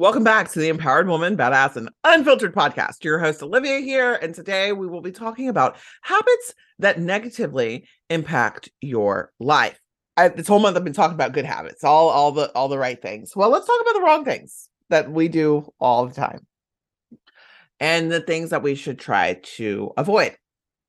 Welcome back to the Empowered Woman, Badass, and Unfiltered podcast. Your host, Olivia, here. And today we will be talking about habits that negatively impact your life. I, this whole month I've been talking about good habits, all, all the all the right things. Well, let's talk about the wrong things that we do all the time. And the things that we should try to avoid.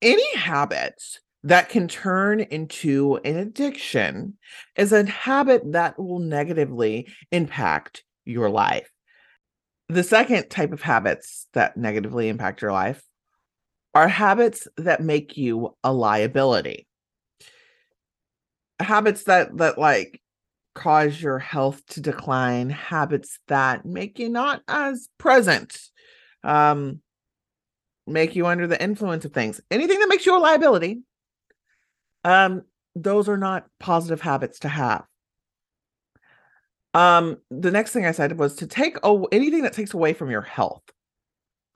Any habits that can turn into an addiction is a habit that will negatively impact your life. The second type of habits that negatively impact your life are habits that make you a liability. Habits that that like cause your health to decline, habits that make you not as present. Um make you under the influence of things. Anything that makes you a liability. Um those are not positive habits to have. Um, the next thing I said was to take oh anything that takes away from your health.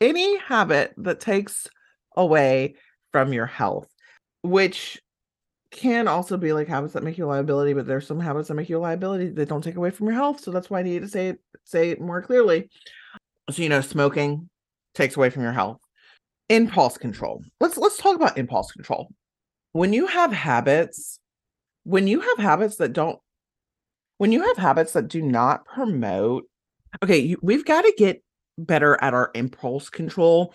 Any habit that takes away from your health, which can also be like habits that make you a liability, but there's some habits that make you a liability that don't take away from your health. So that's why I need to say it say it more clearly. So you know, smoking takes away from your health. Impulse control. Let's let's talk about impulse control. When you have habits, when you have habits that don't when you have habits that do not promote okay you, we've got to get better at our impulse control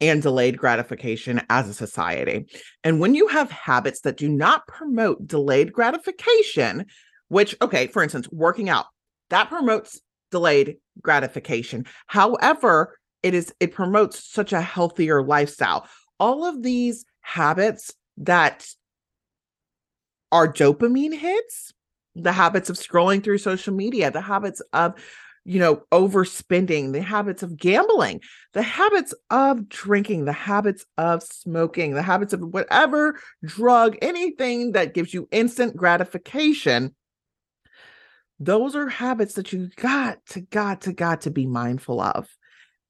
and delayed gratification as a society. And when you have habits that do not promote delayed gratification which okay for instance working out that promotes delayed gratification. However it is it promotes such a healthier lifestyle. All of these habits that are dopamine hits the habits of scrolling through social media, the habits of, you know, overspending, the habits of gambling, the habits of drinking, the habits of smoking, the habits of whatever drug, anything that gives you instant gratification. Those are habits that you got to, got to, got to be mindful of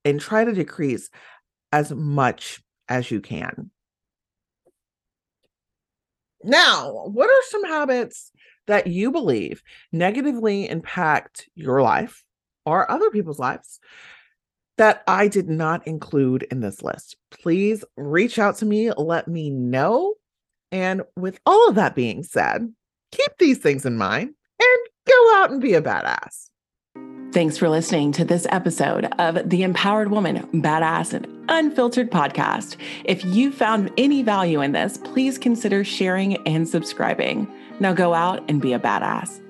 and try to decrease as much as you can. Now, what are some habits that you believe negatively impact your life or other people's lives that I did not include in this list. Please reach out to me, let me know. And with all of that being said, keep these things in mind and go out and be a badass. Thanks for listening to this episode of the Empowered Woman, Badass and Unfiltered podcast. If you found any value in this, please consider sharing and subscribing. Now go out and be a badass.